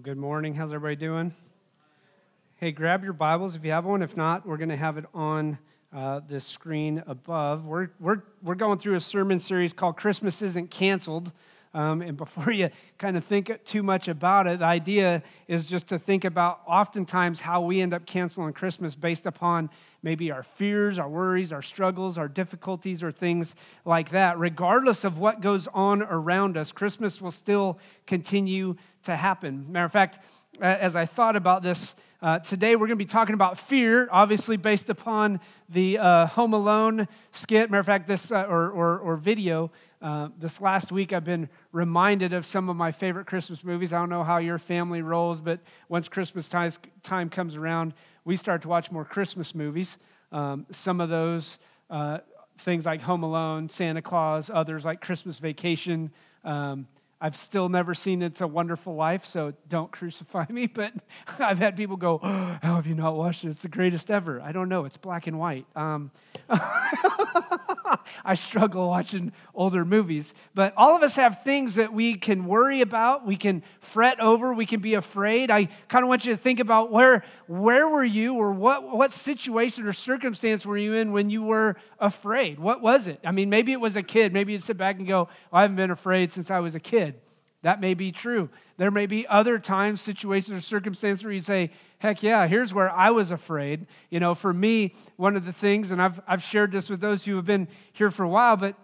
Well, good morning. How's everybody doing? Hey, grab your Bibles if you have one. If not, we're going to have it on uh, the screen above. We're, we're, we're going through a sermon series called Christmas Isn't Canceled. Um, and before you kind of think too much about it, the idea is just to think about oftentimes how we end up canceling Christmas based upon maybe our fears, our worries, our struggles, our difficulties, or things like that. Regardless of what goes on around us, Christmas will still continue to happen. Matter of fact, as I thought about this, uh, today we're going to be talking about fear, obviously based upon the uh, Home Alone skit. Matter of fact, this uh, or, or, or, video. Uh, this last week, I've been reminded of some of my favorite Christmas movies. I don't know how your family rolls, but once Christmas time, time comes around, we start to watch more Christmas movies. Um, some of those uh, things like Home Alone, Santa Claus, others like Christmas Vacation. Um, I've still never seen It's a Wonderful Life, so don't crucify me. But I've had people go, oh, How have you not watched it? It's the greatest ever. I don't know. It's black and white. Um, I struggle watching older movies. But all of us have things that we can worry about, we can fret over, we can be afraid. I kind of want you to think about where, where were you or what, what situation or circumstance were you in when you were afraid? What was it? I mean, maybe it was a kid. Maybe you'd sit back and go, I haven't been afraid since I was a kid. That may be true. There may be other times, situations, or circumstances where you say, heck yeah, here's where I was afraid. You know, for me, one of the things, and I've, I've shared this with those who have been here for a while, but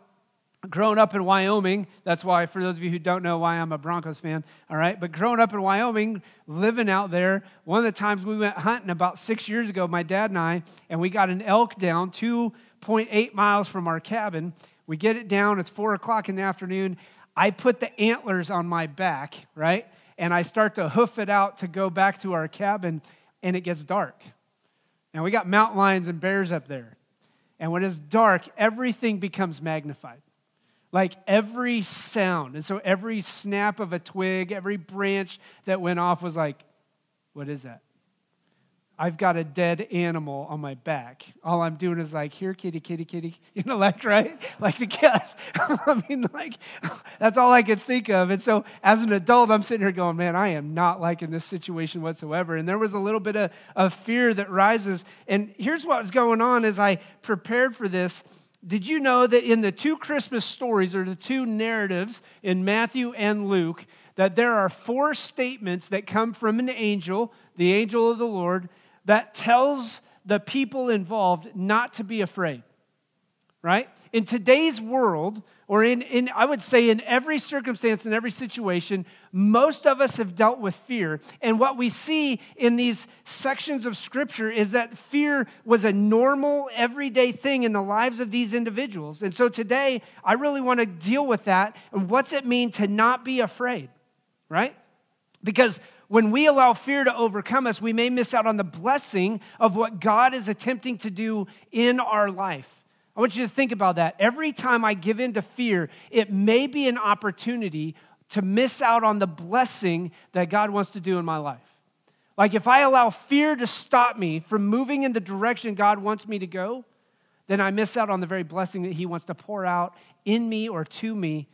growing up in Wyoming, that's why, for those of you who don't know why I'm a Broncos fan, all right, but growing up in Wyoming, living out there, one of the times we went hunting about six years ago, my dad and I, and we got an elk down 2.8 miles from our cabin. We get it down, it's four o'clock in the afternoon. I put the antlers on my back, right? And I start to hoof it out to go back to our cabin, and it gets dark. And we got mountain lions and bears up there. And when it's dark, everything becomes magnified. Like every sound. And so every snap of a twig, every branch that went off was like, what is that? I've got a dead animal on my back. All I'm doing is like, here, kitty, kitty, kitty, you know, like, right? Like the cats. I mean, like, that's all I could think of. And so as an adult, I'm sitting here going, man, I am not liking this situation whatsoever. And there was a little bit of, of fear that rises. And here's what was going on as I prepared for this. Did you know that in the two Christmas stories, or the two narratives in Matthew and Luke, that there are four statements that come from an angel, the angel of the Lord, that tells the people involved not to be afraid, right? In today's world, or in, in, I would say in every circumstance, in every situation, most of us have dealt with fear. And what we see in these sections of scripture is that fear was a normal, everyday thing in the lives of these individuals. And so today, I really want to deal with that and what's it mean to not be afraid, right? Because when we allow fear to overcome us, we may miss out on the blessing of what God is attempting to do in our life. I want you to think about that. Every time I give in to fear, it may be an opportunity to miss out on the blessing that God wants to do in my life. Like if I allow fear to stop me from moving in the direction God wants me to go, then I miss out on the very blessing that He wants to pour out in me or to me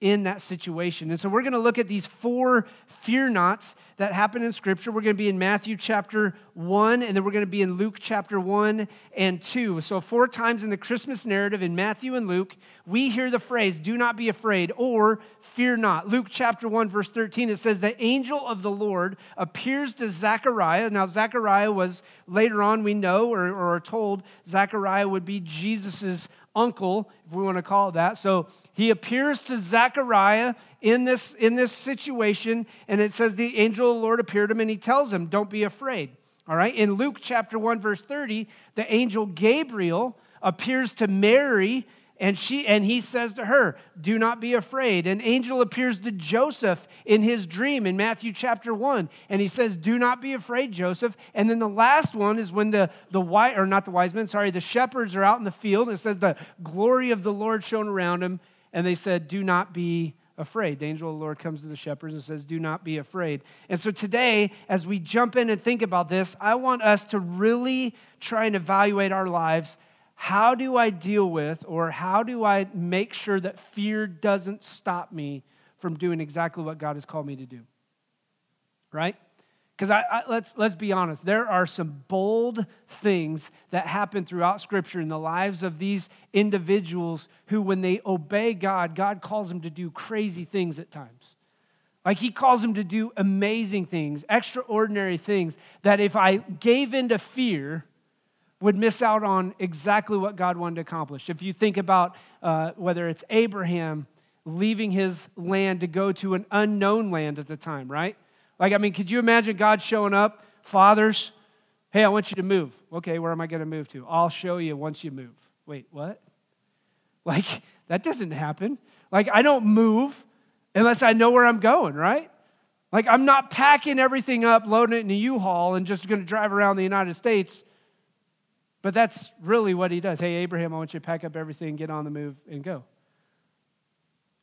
in that situation. And so we're going to look at these four fear nots that happen in Scripture. We're going to be in Matthew chapter 1, and then we're going to be in Luke chapter 1 and 2. So, four times in the Christmas narrative in Matthew and Luke, we hear the phrase, do not be afraid, or fear not. Luke chapter 1, verse 13, it says, The angel of the Lord appears to Zechariah. Now, Zechariah was later on, we know or, or are told, Zechariah would be Jesus's uncle, if we want to call it that. So he appears to Zechariah in this, in this situation, and it says the angel of the Lord appeared to him and he tells him, Don't be afraid. All right. In Luke chapter 1, verse 30, the angel Gabriel appears to Mary and she and he says to her, "Do not be afraid." An angel appears to Joseph in his dream in Matthew chapter 1, and he says, "Do not be afraid, Joseph." And then the last one is when the the white or not the wise men, sorry, the shepherds are out in the field, and it says the glory of the Lord shone around him, and they said, "Do not be afraid. The angel of the Lord comes to the shepherds and says, Do not be afraid. And so today, as we jump in and think about this, I want us to really try and evaluate our lives how do I deal with or how do I make sure that fear doesn't stop me from doing exactly what God has called me to do? right? Because I, I, let's, let's be honest, there are some bold things that happen throughout Scripture in the lives of these individuals who, when they obey God, God calls them to do crazy things at times. Like He calls them to do amazing things, extraordinary things that if I gave into fear, would miss out on exactly what God wanted to accomplish. If you think about uh, whether it's Abraham leaving his land to go to an unknown land at the time, right? Like, I mean, could you imagine God showing up, fathers? Hey, I want you to move. Okay, where am I going to move to? I'll show you once you move. Wait, what? Like, that doesn't happen. Like, I don't move unless I know where I'm going, right? Like, I'm not packing everything up, loading it in a U Haul, and just going to drive around the United States. But that's really what he does. Hey, Abraham, I want you to pack up everything, get on the move, and go.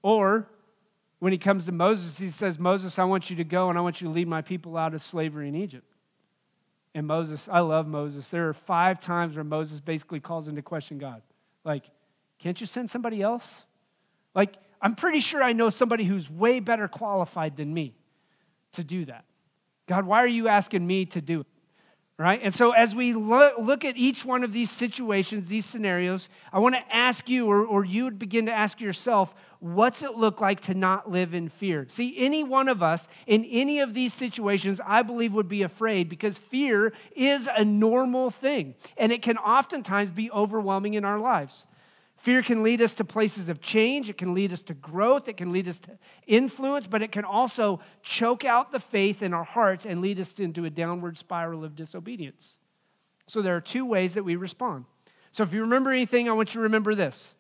Or when he comes to Moses, he says, Moses, I want you to go and I want you to lead my people out of slavery in Egypt. And Moses, I love Moses. There are five times where Moses basically calls into question God. Like, can't you send somebody else? Like, I'm pretty sure I know somebody who's way better qualified than me to do that. God, why are you asking me to do it? Right? And so, as we look at each one of these situations, these scenarios, I want to ask you, or, or you would begin to ask yourself, what's it look like to not live in fear? See, any one of us in any of these situations, I believe, would be afraid because fear is a normal thing, and it can oftentimes be overwhelming in our lives. Fear can lead us to places of change, it can lead us to growth, it can lead us to influence, but it can also choke out the faith in our hearts and lead us into a downward spiral of disobedience. So there are two ways that we respond. So if you remember anything, I want you to remember this.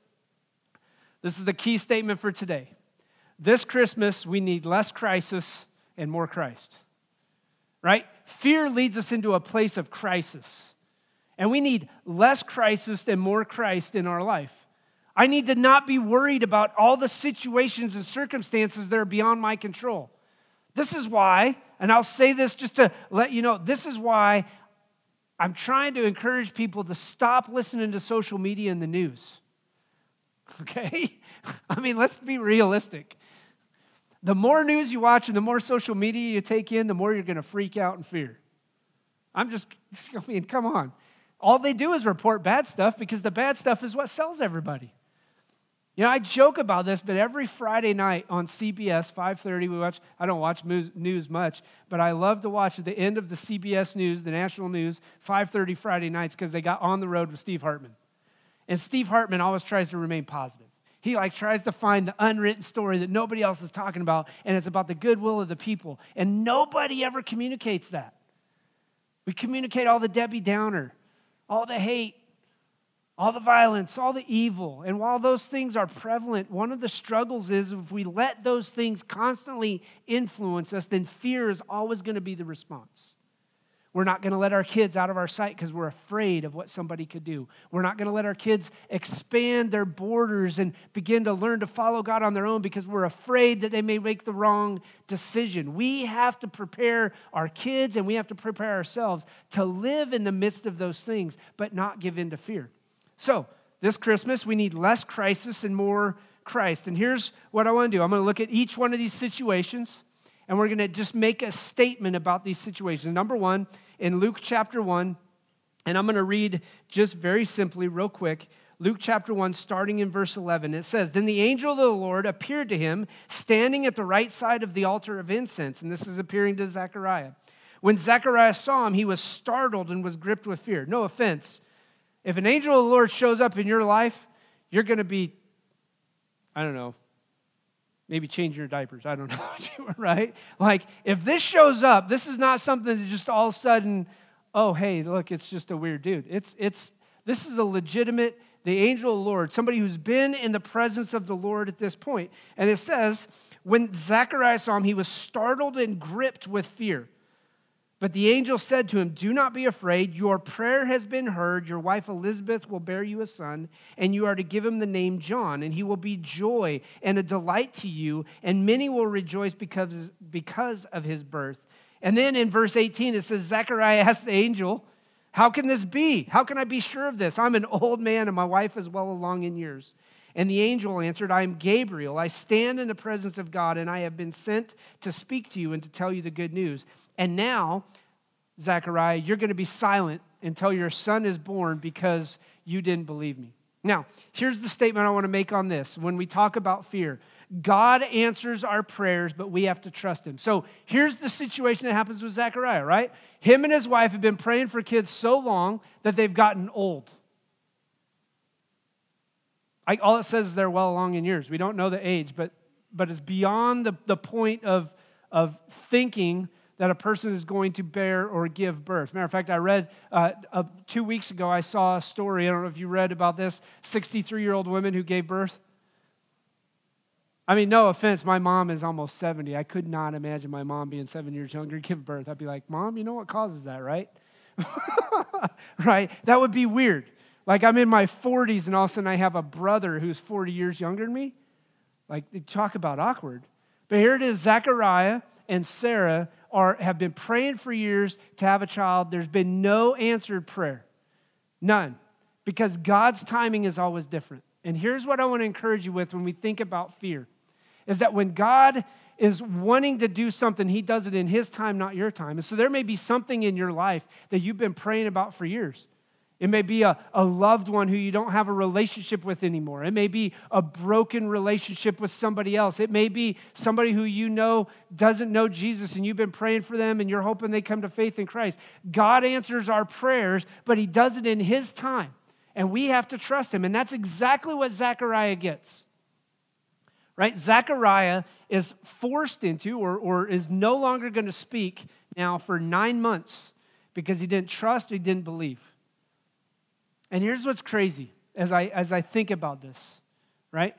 This is the key statement for today. This Christmas, we need less crisis and more Christ. Right? Fear leads us into a place of crisis. And we need less crisis and more Christ in our life. I need to not be worried about all the situations and circumstances that are beyond my control. This is why, and I'll say this just to let you know, this is why I'm trying to encourage people to stop listening to social media and the news. Okay? I mean, let's be realistic. The more news you watch and the more social media you take in, the more you're going to freak out and fear. I'm just, I mean, come on. All they do is report bad stuff because the bad stuff is what sells everybody. You know, I joke about this, but every Friday night on CBS 5:30 we watch I don't watch news much, but I love to watch at the end of the CBS news, the national news, 5:30 Friday nights cuz they got on the road with Steve Hartman. And Steve Hartman always tries to remain positive. He like tries to find the unwritten story that nobody else is talking about and it's about the goodwill of the people. And nobody ever communicates that. We communicate all the Debbie Downer, all the hate, all the violence, all the evil. And while those things are prevalent, one of the struggles is if we let those things constantly influence us, then fear is always going to be the response. We're not going to let our kids out of our sight because we're afraid of what somebody could do. We're not going to let our kids expand their borders and begin to learn to follow God on their own because we're afraid that they may make the wrong decision. We have to prepare our kids and we have to prepare ourselves to live in the midst of those things, but not give in to fear. So, this Christmas, we need less crisis and more Christ. And here's what I want to do I'm going to look at each one of these situations, and we're going to just make a statement about these situations. Number one, in Luke chapter 1, and I'm going to read just very simply, real quick. Luke chapter 1, starting in verse 11, it says, Then the angel of the Lord appeared to him, standing at the right side of the altar of incense. And this is appearing to Zechariah. When Zechariah saw him, he was startled and was gripped with fear. No offense if an angel of the Lord shows up in your life, you're going to be, I don't know, maybe changing your diapers. I don't know, right? Like, if this shows up, this is not something that just all of a sudden, oh, hey, look, it's just a weird dude. It's, it's, this is a legitimate, the angel of the Lord, somebody who's been in the presence of the Lord at this point. And it says, when Zacharias saw him, he was startled and gripped with fear. But the angel said to him, Do not be afraid. Your prayer has been heard. Your wife Elizabeth will bear you a son, and you are to give him the name John, and he will be joy and a delight to you, and many will rejoice because, because of his birth. And then in verse 18, it says, Zechariah asked the angel, How can this be? How can I be sure of this? I'm an old man, and my wife is well along in years. And the angel answered, I am Gabriel. I stand in the presence of God, and I have been sent to speak to you and to tell you the good news. And now, Zechariah, you're going to be silent until your son is born because you didn't believe me. Now, here's the statement I want to make on this. When we talk about fear, God answers our prayers, but we have to trust him. So here's the situation that happens with Zechariah, right? Him and his wife have been praying for kids so long that they've gotten old. I, all it says is they're well along in years. We don't know the age, but, but it's beyond the, the point of, of thinking that a person is going to bear or give birth. Matter of fact, I read uh, uh, two weeks ago, I saw a story. I don't know if you read about this 63 year old woman who gave birth. I mean, no offense, my mom is almost 70. I could not imagine my mom being seven years younger give birth. I'd be like, Mom, you know what causes that, right? right? That would be weird. Like I'm in my 40s and all of a sudden I have a brother who's 40 years younger than me. Like, talk about awkward. But here it is Zechariah and Sarah are, have been praying for years to have a child. There's been no answered prayer. None. Because God's timing is always different. And here's what I want to encourage you with when we think about fear is that when God is wanting to do something, He does it in His time, not your time. And so there may be something in your life that you've been praying about for years. It may be a, a loved one who you don't have a relationship with anymore. It may be a broken relationship with somebody else. It may be somebody who you know doesn't know Jesus and you've been praying for them and you're hoping they come to faith in Christ. God answers our prayers, but He does it in His time. And we have to trust Him. And that's exactly what Zechariah gets. Right? Zechariah is forced into or, or is no longer going to speak now for nine months because he didn't trust, he didn't believe. And here's what's crazy as I, as I think about this, right?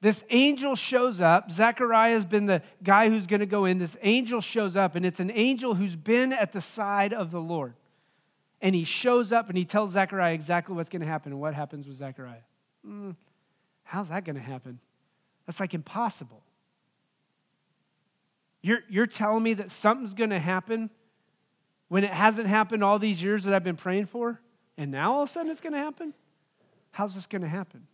This angel shows up. Zechariah has been the guy who's going to go in. This angel shows up, and it's an angel who's been at the side of the Lord. And he shows up and he tells Zechariah exactly what's going to happen. And what happens with Zechariah? Mm, how's that going to happen? That's like impossible. You're, you're telling me that something's going to happen when it hasn't happened all these years that I've been praying for? And now all of a sudden it's going to happen? How's this going to happen?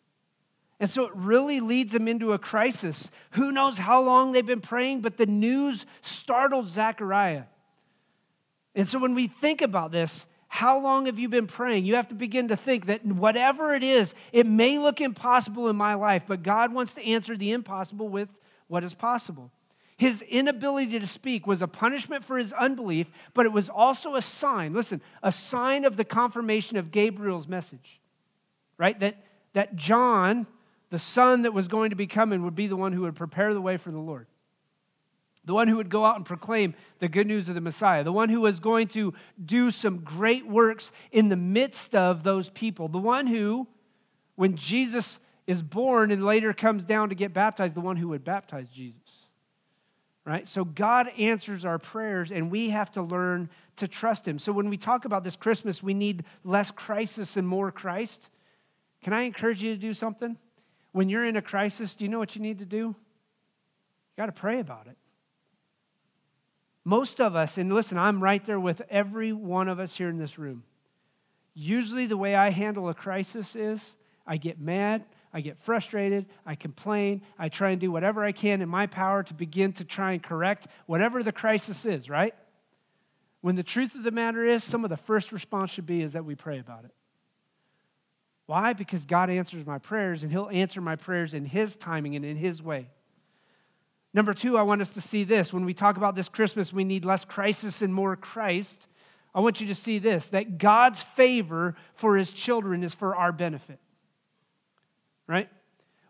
And so it really leads them into a crisis. Who knows how long they've been praying, but the news startled Zechariah. And so when we think about this, how long have you been praying? You have to begin to think that whatever it is, it may look impossible in my life, but God wants to answer the impossible with what is possible. His inability to speak was a punishment for his unbelief, but it was also a sign, listen, a sign of the confirmation of Gabriel's message, right? That, that John, the son that was going to be coming, would be the one who would prepare the way for the Lord. The one who would go out and proclaim the good news of the Messiah. The one who was going to do some great works in the midst of those people. The one who, when Jesus is born and later comes down to get baptized, the one who would baptize Jesus right? So God answers our prayers, and we have to learn to trust Him. So when we talk about this Christmas, we need less crisis and more Christ. Can I encourage you to do something? When you're in a crisis, do you know what you need to do? You got to pray about it. Most of us, and listen, I'm right there with every one of us here in this room. Usually, the way I handle a crisis is I get mad, I get frustrated, I complain, I try and do whatever I can in my power to begin to try and correct whatever the crisis is, right? When the truth of the matter is, some of the first response should be is that we pray about it. Why? Because God answers my prayers and He'll answer my prayers in His timing and in His way. Number two, I want us to see this. When we talk about this Christmas, we need less crisis and more Christ. I want you to see this that God's favor for His children is for our benefit right?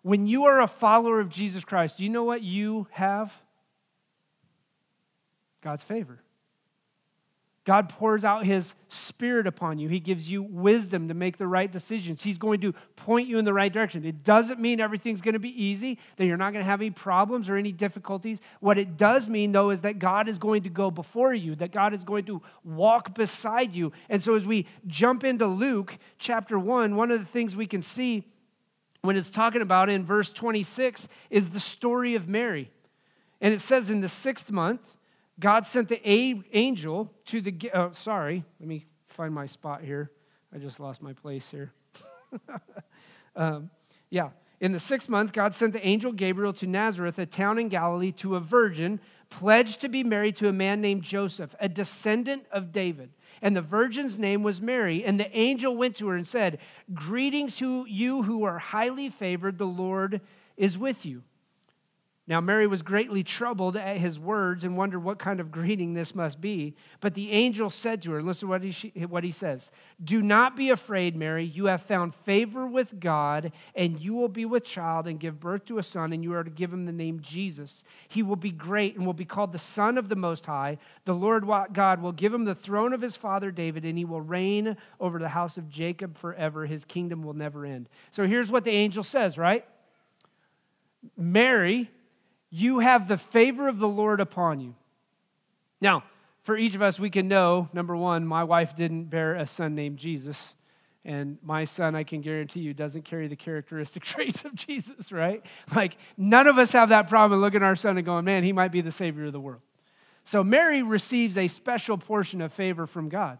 When you are a follower of Jesus Christ, do you know what you have? God's favor. God pours out his spirit upon you. He gives you wisdom to make the right decisions. He's going to point you in the right direction. It doesn't mean everything's going to be easy, that you're not going to have any problems or any difficulties. What it does mean, though, is that God is going to go before you, that God is going to walk beside you. And so as we jump into Luke chapter 1, one of the things we can see when it's talking about in verse 26 is the story of Mary. And it says in the sixth month, God sent the angel to the. Oh, sorry, let me find my spot here. I just lost my place here. um, yeah. In the sixth month, God sent the angel Gabriel to Nazareth, a town in Galilee, to a virgin pledged to be married to a man named Joseph, a descendant of David. And the virgin's name was Mary. And the angel went to her and said, Greetings to you who are highly favored, the Lord is with you. Now, Mary was greatly troubled at his words and wondered what kind of greeting this must be. But the angel said to her, listen to what he, what he says Do not be afraid, Mary. You have found favor with God, and you will be with child and give birth to a son, and you are to give him the name Jesus. He will be great and will be called the Son of the Most High. The Lord God will give him the throne of his father David, and he will reign over the house of Jacob forever. His kingdom will never end. So here's what the angel says, right? Mary you have the favor of the Lord upon you. Now, for each of us, we can know number one, my wife didn't bear a son named Jesus. And my son, I can guarantee you, doesn't carry the characteristic traits of Jesus, right? Like, none of us have that problem of looking at our son and going, man, he might be the savior of the world. So, Mary receives a special portion of favor from God.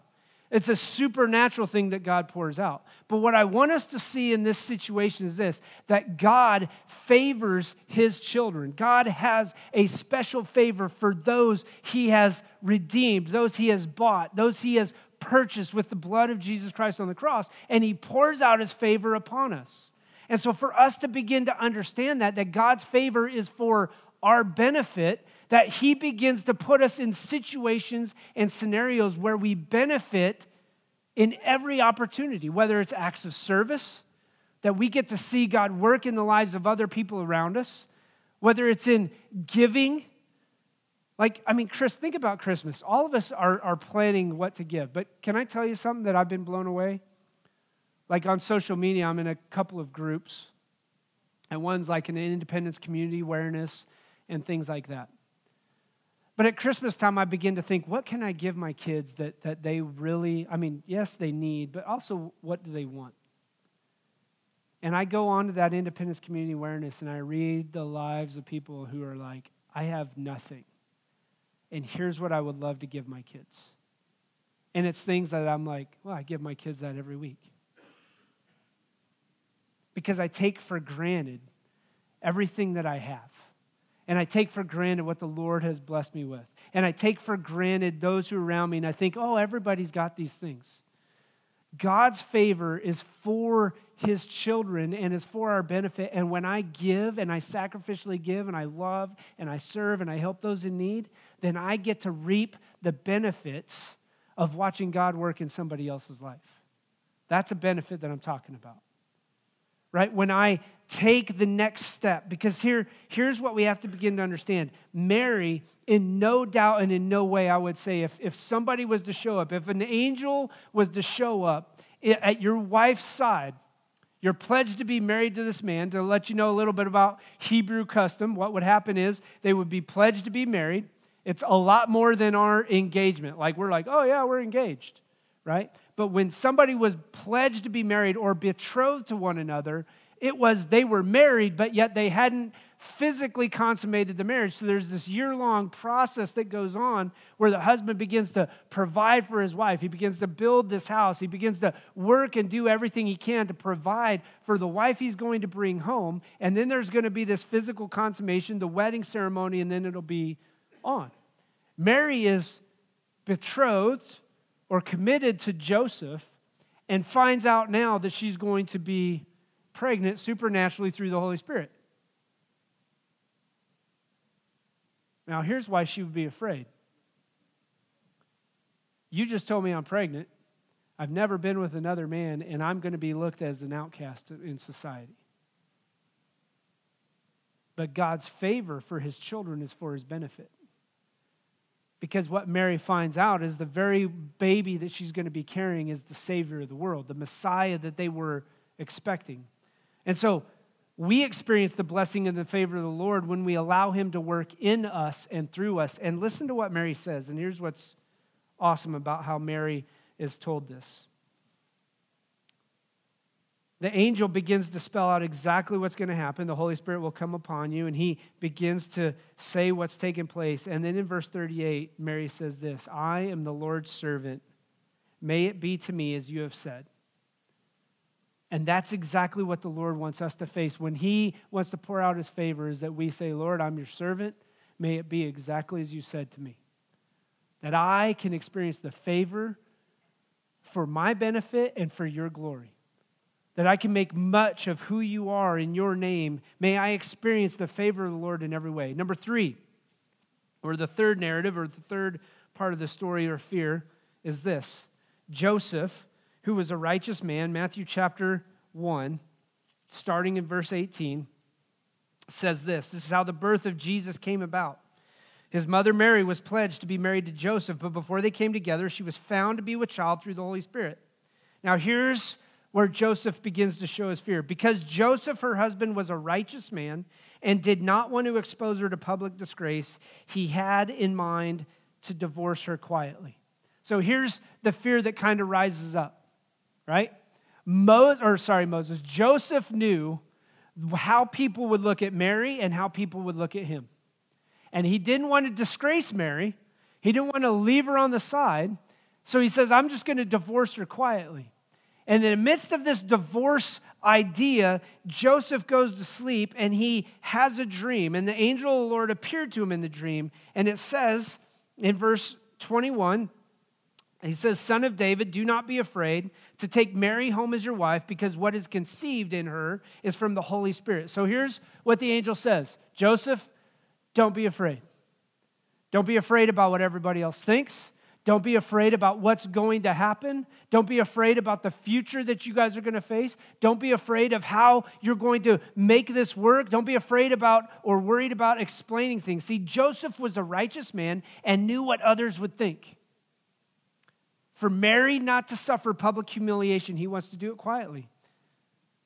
It's a supernatural thing that God pours out. But what I want us to see in this situation is this that God favors his children. God has a special favor for those he has redeemed, those he has bought, those he has purchased with the blood of Jesus Christ on the cross, and he pours out his favor upon us. And so, for us to begin to understand that, that God's favor is for our benefit, that He begins to put us in situations and scenarios where we benefit in every opportunity, whether it's acts of service, that we get to see God work in the lives of other people around us, whether it's in giving. Like, I mean, Chris, think about Christmas. All of us are, are planning what to give. But can I tell you something that I've been blown away? Like on social media, I'm in a couple of groups, and one's like an independence community awareness and things like that. But at Christmas time, I begin to think, what can I give my kids that, that they really, I mean, yes, they need, but also what do they want? And I go on to that independence community awareness and I read the lives of people who are like, I have nothing. And here's what I would love to give my kids. And it's things that I'm like, well, I give my kids that every week. Because I take for granted everything that I have and I take for granted what the Lord has blessed me with. And I take for granted those who are around me, and I think, oh, everybody's got these things. God's favor is for his children and is for our benefit. And when I give and I sacrificially give and I love and I serve and I help those in need, then I get to reap the benefits of watching God work in somebody else's life. That's a benefit that I'm talking about right? When I take the next step, because here, here's what we have to begin to understand. Mary, in no doubt and in no way, I would say, if, if somebody was to show up, if an angel was to show up at your wife's side, you're pledged to be married to this man. To let you know a little bit about Hebrew custom, what would happen is they would be pledged to be married. It's a lot more than our engagement. Like we're like, oh, yeah, we're engaged, right? But when somebody was pledged to be married or betrothed to one another, it was they were married, but yet they hadn't physically consummated the marriage. So there's this year long process that goes on where the husband begins to provide for his wife. He begins to build this house. He begins to work and do everything he can to provide for the wife he's going to bring home. And then there's going to be this physical consummation, the wedding ceremony, and then it'll be on. Mary is betrothed or committed to Joseph and finds out now that she's going to be pregnant supernaturally through the Holy Spirit. Now, here's why she would be afraid. You just told me I'm pregnant. I've never been with another man, and I'm going to be looked as an outcast in society. But God's favor for his children is for his benefit. Because what Mary finds out is the very baby that she's going to be carrying is the Savior of the world, the Messiah that they were expecting. And so we experience the blessing and the favor of the Lord when we allow Him to work in us and through us. And listen to what Mary says. And here's what's awesome about how Mary is told this the angel begins to spell out exactly what's going to happen. The Holy Spirit will come upon you, and he begins to say what's taking place. And then in verse 38, Mary says this I am the Lord's servant. May it be to me as you have said. And that's exactly what the Lord wants us to face when He wants to pour out His favor, is that we say, Lord, I'm your servant. May it be exactly as you said to me. That I can experience the favor for my benefit and for your glory. That I can make much of who you are in your name. May I experience the favor of the Lord in every way. Number three, or the third narrative, or the third part of the story or fear, is this Joseph who was a righteous man, Matthew chapter 1, starting in verse 18, says this This is how the birth of Jesus came about. His mother Mary was pledged to be married to Joseph, but before they came together, she was found to be with child through the Holy Spirit. Now, here's where Joseph begins to show his fear. Because Joseph, her husband, was a righteous man and did not want to expose her to public disgrace, he had in mind to divorce her quietly. So here's the fear that kind of rises up right? Moses, or sorry, Moses, Joseph knew how people would look at Mary and how people would look at him. And he didn't want to disgrace Mary, he didn't want to leave her on the side. So he says, I'm just going to divorce her quietly. And in the midst of this divorce idea, Joseph goes to sleep and he has a dream. And the angel of the Lord appeared to him in the dream. And it says in verse 21 he says, Son of David, do not be afraid to take Mary home as your wife, because what is conceived in her is from the Holy Spirit. So here's what the angel says Joseph, don't be afraid. Don't be afraid about what everybody else thinks. Don't be afraid about what's going to happen. Don't be afraid about the future that you guys are going to face. Don't be afraid of how you're going to make this work. Don't be afraid about or worried about explaining things. See, Joseph was a righteous man and knew what others would think. For Mary not to suffer public humiliation, he wants to do it quietly.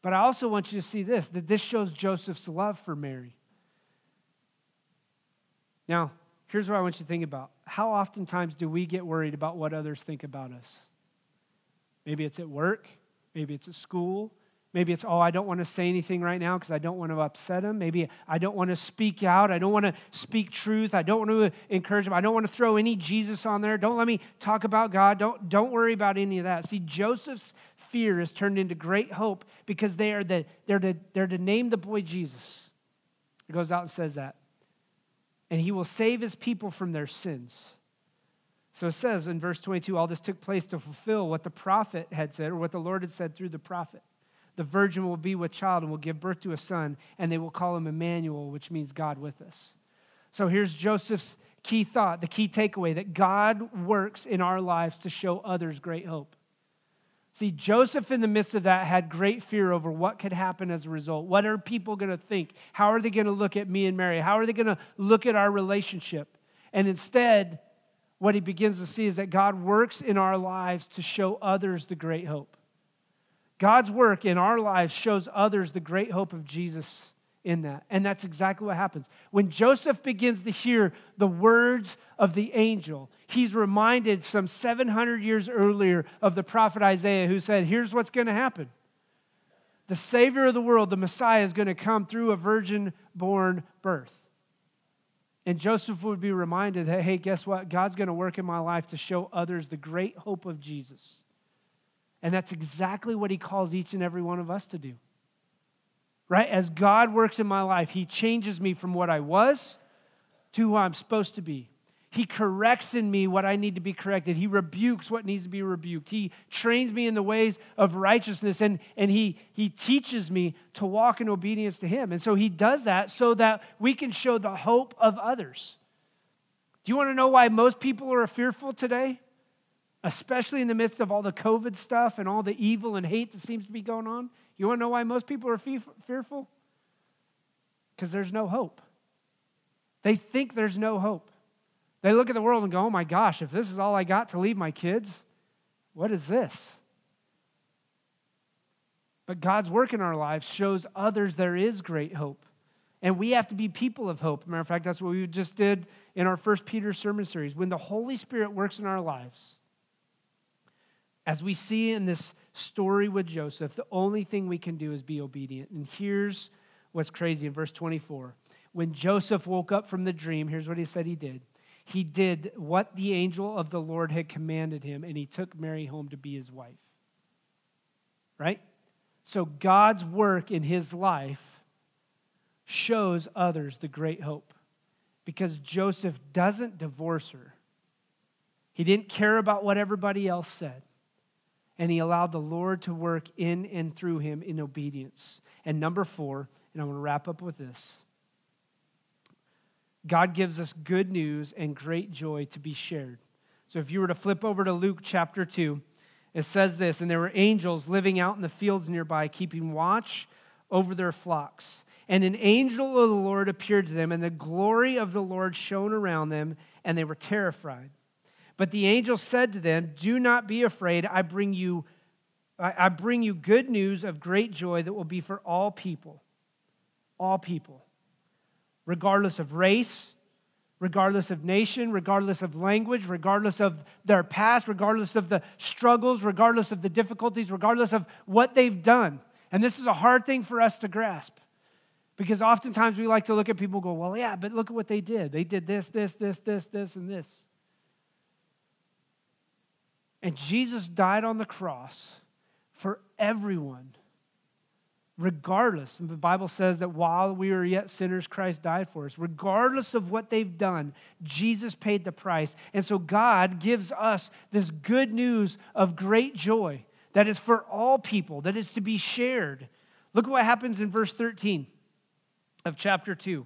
But I also want you to see this that this shows Joseph's love for Mary. Now, here's what I want you to think about. How oftentimes do we get worried about what others think about us? Maybe it's at work, maybe it's at school, Maybe it's, oh, I don't want to say anything right now because I don't want to upset them. Maybe I don't want to speak out. I don't want to speak truth. I don't want to encourage them. I don't want to throw any Jesus on there. Don't let me talk about God. Don't, don't worry about any of that. See, Joseph's fear is turned into great hope because they are the, they're, to, they're to name the boy Jesus. It goes out and says that. And he will save his people from their sins. So it says in verse 22 all this took place to fulfill what the prophet had said, or what the Lord had said through the prophet the virgin will be with child and will give birth to a son, and they will call him Emmanuel, which means God with us. So here's Joseph's key thought, the key takeaway that God works in our lives to show others great hope. See, Joseph, in the midst of that, had great fear over what could happen as a result. What are people going to think? How are they going to look at me and Mary? How are they going to look at our relationship? And instead, what he begins to see is that God works in our lives to show others the great hope. God's work in our lives shows others the great hope of Jesus in that. And that's exactly what happens. When Joseph begins to hear the words of the angel, he's reminded some 700 years earlier of the prophet Isaiah who said, Here's what's going to happen. The Savior of the world, the Messiah, is going to come through a virgin born birth. And Joseph would be reminded that, hey, guess what? God's going to work in my life to show others the great hope of Jesus. And that's exactly what he calls each and every one of us to do. Right? As God works in my life, he changes me from what I was to who I'm supposed to be. He corrects in me what I need to be corrected. He rebukes what needs to be rebuked. He trains me in the ways of righteousness and, and he, he teaches me to walk in obedience to Him. And so He does that so that we can show the hope of others. Do you want to know why most people are fearful today? especially in the midst of all the COVID stuff and all the evil and hate that seems to be going on? You want to know why most people are fearful? Because there's no hope. They think there's no hope. They look at the world and go, oh my gosh, if this is all I got to leave my kids, what is this? But God's work in our lives shows others there is great hope. And we have to be people of hope. Matter of fact, that's what we just did in our first Peter sermon series. When the Holy Spirit works in our lives, as we see in this story with Joseph, the only thing we can do is be obedient. And here's what's crazy in verse 24. When Joseph woke up from the dream, here's what he said he did. He did what the angel of the Lord had commanded him, and he took Mary home to be his wife. Right? So God's work in his life shows others the great hope because Joseph doesn't divorce her. He didn't care about what everybody else said. And he allowed the Lord to work in and through him in obedience. And number four, and I'm going to wrap up with this God gives us good news and great joy to be shared. So if you were to flip over to Luke chapter 2, it says this And there were angels living out in the fields nearby, keeping watch over their flocks. And an angel of the Lord appeared to them, and the glory of the Lord shone around them, and they were terrified. But the angel said to them, Do not be afraid. I bring you, I bring you good news of great joy that will be for all people. All people. Regardless of race, regardless of nation, regardless of language, regardless of their past, regardless of the struggles, regardless of the difficulties, regardless of what they've done. And this is a hard thing for us to grasp. Because oftentimes we like to look at people and go, well, yeah, but look at what they did. They did this, this, this, this, this, and this. And Jesus died on the cross for everyone, regardless. And the Bible says that while we were yet sinners, Christ died for us. Regardless of what they've done, Jesus paid the price. And so God gives us this good news of great joy that is for all people, that is to be shared. Look at what happens in verse 13 of chapter 2.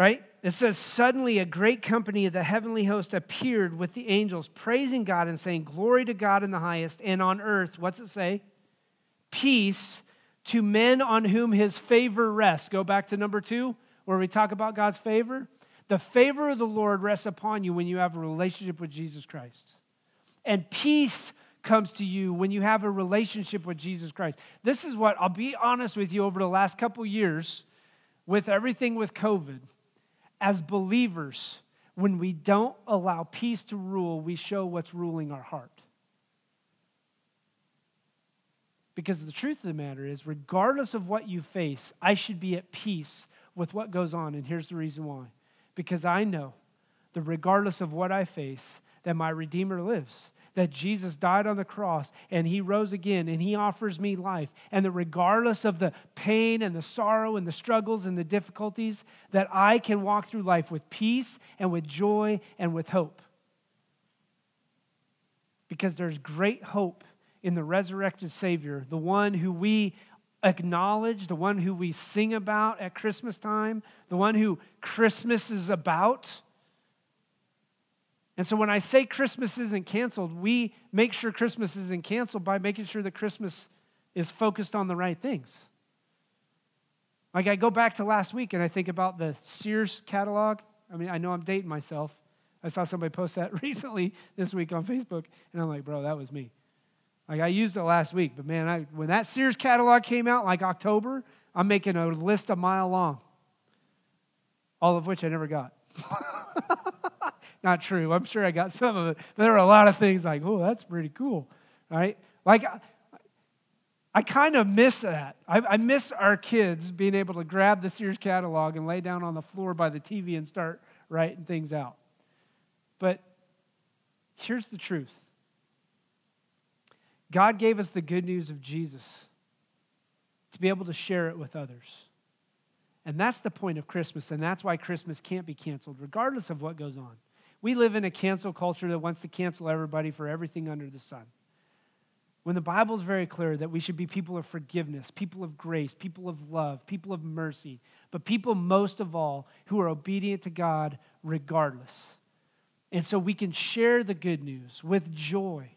Right? It says, Suddenly a great company of the heavenly host appeared with the angels, praising God and saying, Glory to God in the highest, and on earth, what's it say? Peace to men on whom his favor rests. Go back to number two, where we talk about God's favor. The favor of the Lord rests upon you when you have a relationship with Jesus Christ. And peace comes to you when you have a relationship with Jesus Christ. This is what I'll be honest with you over the last couple years with everything with COVID. As believers, when we don't allow peace to rule, we show what's ruling our heart. Because the truth of the matter is, regardless of what you face, I should be at peace with what goes on. And here's the reason why because I know that regardless of what I face, that my Redeemer lives that Jesus died on the cross and he rose again and he offers me life. And that regardless of the pain and the sorrow and the struggles and the difficulties, that I can walk through life with peace and with joy and with hope. Because there's great hope in the resurrected Savior, the one who we acknowledge, the one who we sing about at Christmas time, the one who Christmas is about and so when I say Christmas isn't canceled, we make sure Christmas isn't canceled by making sure that Christmas is focused on the right things. Like I go back to last week and I think about the Sears catalog. I mean, I know I'm dating myself. I saw somebody post that recently this week on Facebook, and I'm like, bro, that was me. Like I used it last week, but man, I, when that Sears catalog came out, like October, I'm making a list a mile long, all of which I never got. Not true. I'm sure I got some of it. But there were a lot of things like, oh, that's pretty cool. Right? Like, I, kind of miss that. I, I, miss our kids being able to grab the Sears catalog and lay down on the floor by the TV and start writing things out. But here's the truth God gave us the good news of Jesus to be able to share it with others. And that's the point of Christmas, and that's why Christmas can't be canceled, regardless of what goes on. We live in a cancel culture that wants to cancel everybody for everything under the sun. When the Bible is very clear that we should be people of forgiveness, people of grace, people of love, people of mercy, but people most of all who are obedient to God regardless. And so we can share the good news with joy,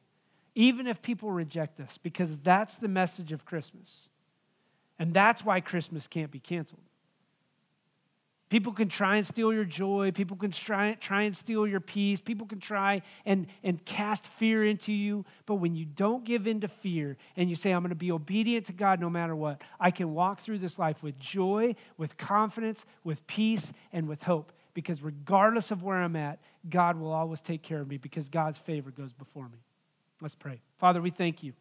even if people reject us, because that's the message of Christmas. And that's why Christmas can't be canceled. People can try and steal your joy. People can try, try and steal your peace. People can try and, and cast fear into you. But when you don't give in to fear and you say, I'm going to be obedient to God no matter what, I can walk through this life with joy, with confidence, with peace, and with hope. Because regardless of where I'm at, God will always take care of me because God's favor goes before me. Let's pray. Father, we thank you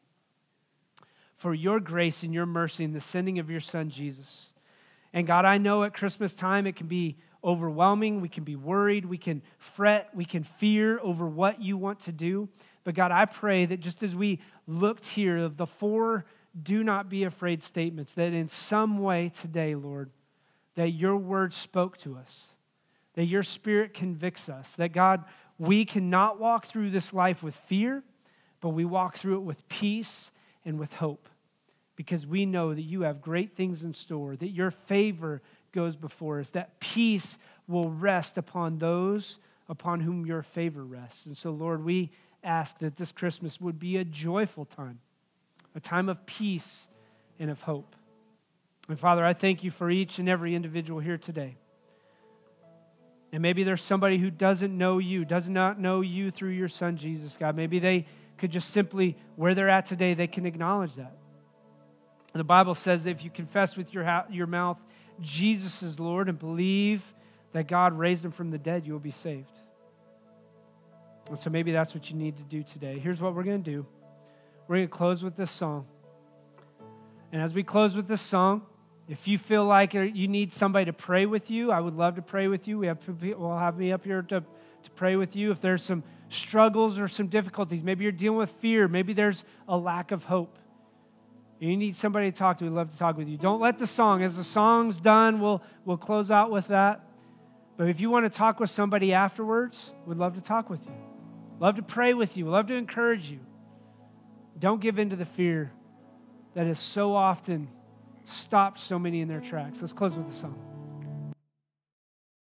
for your grace and your mercy in the sending of your Son, Jesus. And God, I know at Christmas time it can be overwhelming. We can be worried. We can fret. We can fear over what you want to do. But God, I pray that just as we looked here of the four do not be afraid statements that in some way today, Lord, that your word spoke to us, that your spirit convicts us, that God, we cannot walk through this life with fear, but we walk through it with peace and with hope because we know that you have great things in store, that your favor goes before us, that peace will rest upon those upon whom your favor rests. And so, Lord, we ask that this Christmas would be a joyful time, a time of peace and of hope. And Father, I thank you for each and every individual here today. And maybe there's somebody who doesn't know you, does not know you through your son, Jesus, God. Maybe they could just simply, where they're at today, they can acknowledge that. The Bible says that if you confess with your, ha- your mouth Jesus is Lord and believe that God raised him from the dead, you will be saved. And so maybe that's what you need to do today. Here's what we're going to do we're going to close with this song. And as we close with this song, if you feel like you need somebody to pray with you, I would love to pray with you. We have we'll have me up here to, to pray with you. If there's some struggles or some difficulties, maybe you're dealing with fear, maybe there's a lack of hope. You need somebody to talk to. We'd love to talk with you. Don't let the song, as the song's done, we'll, we'll close out with that. But if you want to talk with somebody afterwards, we'd love to talk with you. Love to pray with you. Love to encourage you. Don't give in to the fear that has so often stopped so many in their tracks. Let's close with the song.